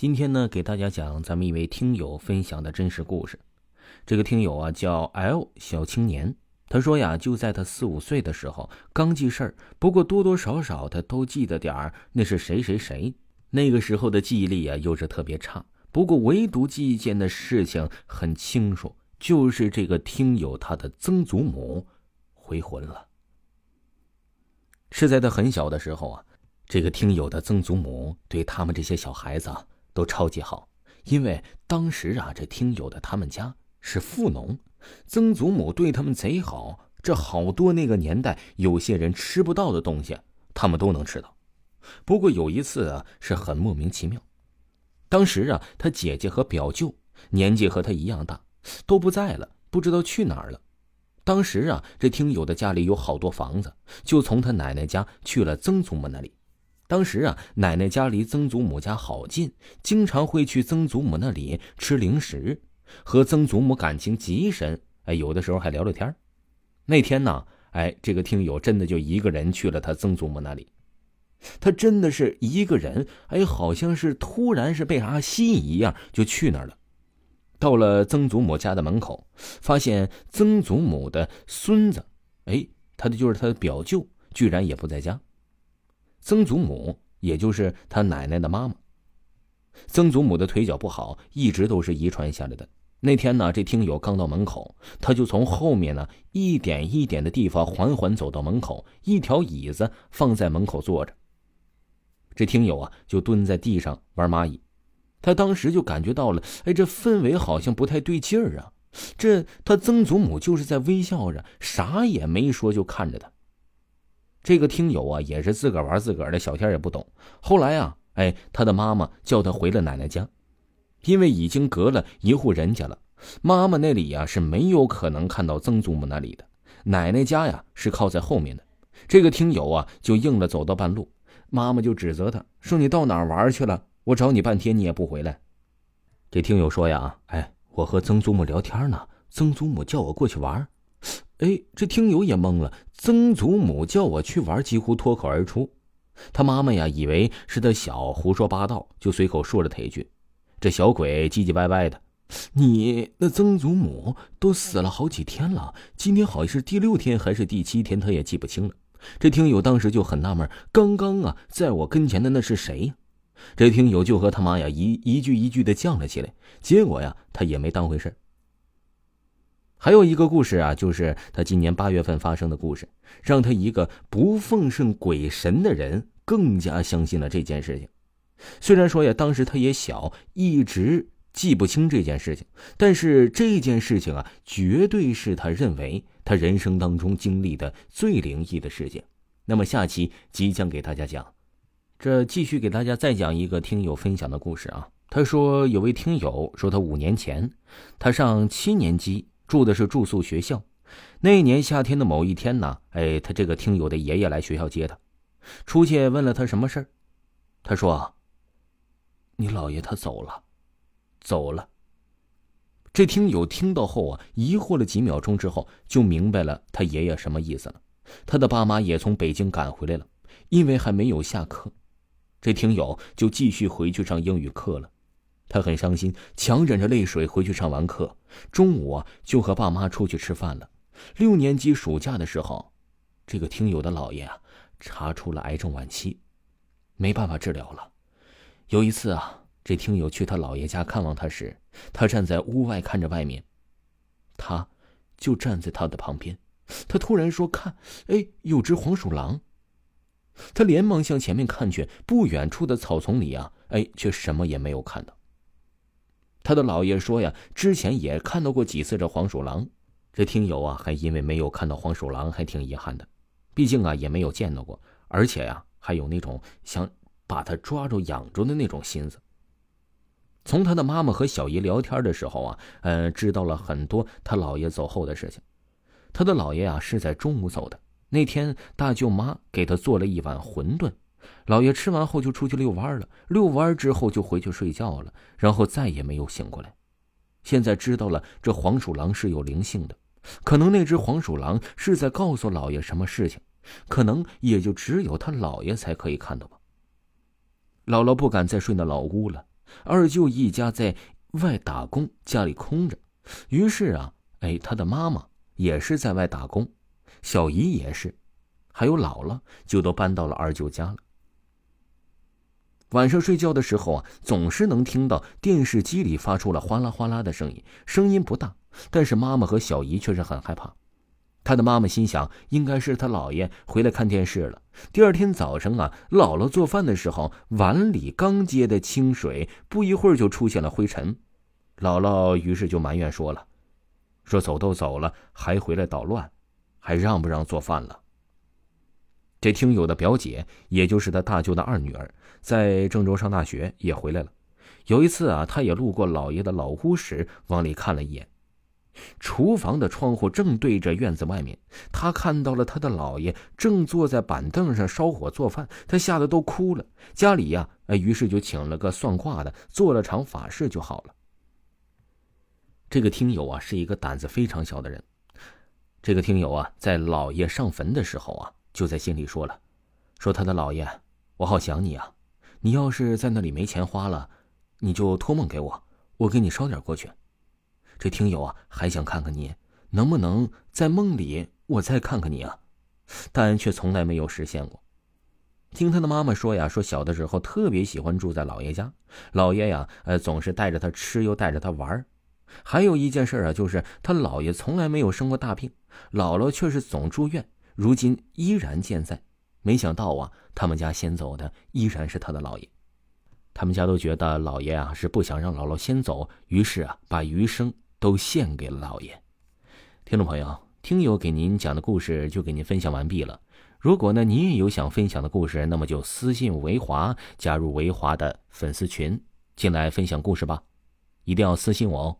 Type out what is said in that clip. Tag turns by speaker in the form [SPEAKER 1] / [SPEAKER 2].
[SPEAKER 1] 今天呢，给大家讲咱们一位听友分享的真实故事。这个听友啊叫 L 小青年，他说呀，就在他四五岁的时候刚记事儿，不过多多少少他都记得点儿那是谁谁谁。那个时候的记忆力啊又是特别差，不过唯独记一件的事情很清楚，就是这个听友他的曾祖母回魂了。是在他很小的时候啊，这个听友的曾祖母对他们这些小孩子啊。都超级好，因为当时啊，这听友的他们家是富农，曾祖母对他们贼好。这好多那个年代有些人吃不到的东西，他们都能吃到。不过有一次啊，是很莫名其妙。当时啊，他姐姐和表舅年纪和他一样大，都不在了，不知道去哪儿了。当时啊，这听友的家里有好多房子，就从他奶奶家去了曾祖母那里。当时啊，奶奶家离曾祖母家好近，经常会去曾祖母那里吃零食，和曾祖母感情极深。哎，有的时候还聊聊天那天呢，哎，这个听友真的就一个人去了他曾祖母那里。他真的是一个人，哎，好像是突然是被啥吸引一样，就去那儿了。到了曾祖母家的门口，发现曾祖母的孙子，哎，他的就是他的表舅，居然也不在家。曾祖母，也就是他奶奶的妈妈。曾祖母的腿脚不好，一直都是遗传下来的。那天呢，这听友刚到门口，他就从后面呢一点一点的地方缓缓走到门口，一条椅子放在门口坐着。这听友啊，就蹲在地上玩蚂蚁。他当时就感觉到了，哎，这氛围好像不太对劲儿啊。这他曾祖母就是在微笑着，啥也没说，就看着他。这个听友啊，也是自个儿玩自个儿的，小天也不懂。后来啊，哎，他的妈妈叫他回了奶奶家，因为已经隔了一户人家了。妈妈那里呀是没有可能看到曾祖母那里的，奶奶家呀是靠在后面的。这个听友啊就硬了，走到半路，妈妈就指责他说：“你到哪儿玩去了？我找你半天你也不回来。”这听友说呀：“哎，我和曾祖母聊天呢，曾祖母叫我过去玩。”哎，这听友也懵了。曾祖母叫我去玩，几乎脱口而出。他妈妈呀，以为是他小胡说八道，就随口说了他一句：“这小鬼唧唧歪歪的。”你那曾祖母都死了好几天了，今天好像是第六天还是第七天，他也记不清了。这听友当时就很纳闷：刚刚啊，在我跟前的那是谁呀？这听友就和他妈呀一一句一句的犟了起来。结果呀，他也没当回事。还有一个故事啊，就是他今年八月份发生的故事，让他一个不奉圣鬼神的人更加相信了这件事情。虽然说呀，当时他也小，一直记不清这件事情，但是这件事情啊，绝对是他认为他人生当中经历的最灵异的事件。那么下期即将给大家讲，这继续给大家再讲一个听友分享的故事啊。他说有位听友说，他五年前，他上七年级。住的是住宿学校，那年夏天的某一天呢，哎，他这个听友的爷爷来学校接他，出去问了他什么事儿，他说：“你姥爷他走了，走了。”这听友听到后啊，疑惑了几秒钟之后，就明白了他爷爷什么意思了。他的爸妈也从北京赶回来了，因为还没有下课，这听友就继续回去上英语课了。他很伤心，强忍着泪水回去上完课。中午啊，就和爸妈出去吃饭了。六年级暑假的时候，这个听友的姥爷啊，查出了癌症晚期，没办法治疗了。有一次啊，这听友去他姥爷家看望他时，他站在屋外看着外面，他就站在他的旁边。他突然说：“看，哎，有只黄鼠狼。”他连忙向前面看去，不远处的草丛里啊，哎，却什么也没有看到。他的姥爷说呀，之前也看到过几次这黄鼠狼，这听友啊还因为没有看到黄鼠狼还挺遗憾的，毕竟啊也没有见到过，而且呀还有那种想把它抓住养着的那种心思。从他的妈妈和小姨聊天的时候啊，嗯，知道了很多他姥爷走后的事情。他的姥爷啊是在中午走的，那天大舅妈给他做了一碗馄饨。老爷吃完后就出去遛弯了，遛弯之后就回去睡觉了，然后再也没有醒过来。现在知道了，这黄鼠狼是有灵性的，可能那只黄鼠狼是在告诉老爷什么事情，可能也就只有他老爷才可以看到吧。姥姥不敢再睡那老屋了，二舅一家在外打工，家里空着。于是啊，哎，他的妈妈也是在外打工，小姨也是，还有姥姥就都搬到了二舅家了。晚上睡觉的时候啊，总是能听到电视机里发出了哗啦哗啦的声音，声音不大，但是妈妈和小姨却是很害怕。他的妈妈心想，应该是他姥爷回来看电视了。第二天早上啊，姥姥做饭的时候，碗里刚接的清水，不一会儿就出现了灰尘。姥姥于是就埋怨说了：“说走都走了，还回来捣乱，还让不让做饭了？”这听友的表姐，也就是他大舅的二女儿，在郑州上大学，也回来了。有一次啊，他也路过姥爷的老屋时，往里看了一眼。厨房的窗户正对着院子外面，他看到了他的姥爷正坐在板凳上烧火做饭，他吓得都哭了。家里呀，哎，于是就请了个算卦的，做了场法事就好了。这个听友啊，是一个胆子非常小的人。这个听友啊，在姥爷上坟的时候啊，就在心里说了：“说他的姥爷，我好想你啊！你要是在那里没钱花了，你就托梦给我，我给你捎点过去。”这听友啊，还想看看你能不能在梦里，我再看看你啊，但却从来没有实现过。听他的妈妈说呀，说小的时候特别喜欢住在姥爷家，姥爷呀，呃，总是带着他吃，又带着他玩还有一件事啊，就是他姥爷从来没有生过大病，姥姥却是总住院，如今依然健在。没想到啊，他们家先走的依然是他的姥爷。他们家都觉得姥爷啊是不想让姥姥先走，于是啊，把余生。都献给了姥爷。听众朋友，听友给您讲的故事就给您分享完毕了。如果呢，您也有想分享的故事，那么就私信维华，加入维华的粉丝群，进来分享故事吧。一定要私信我哦。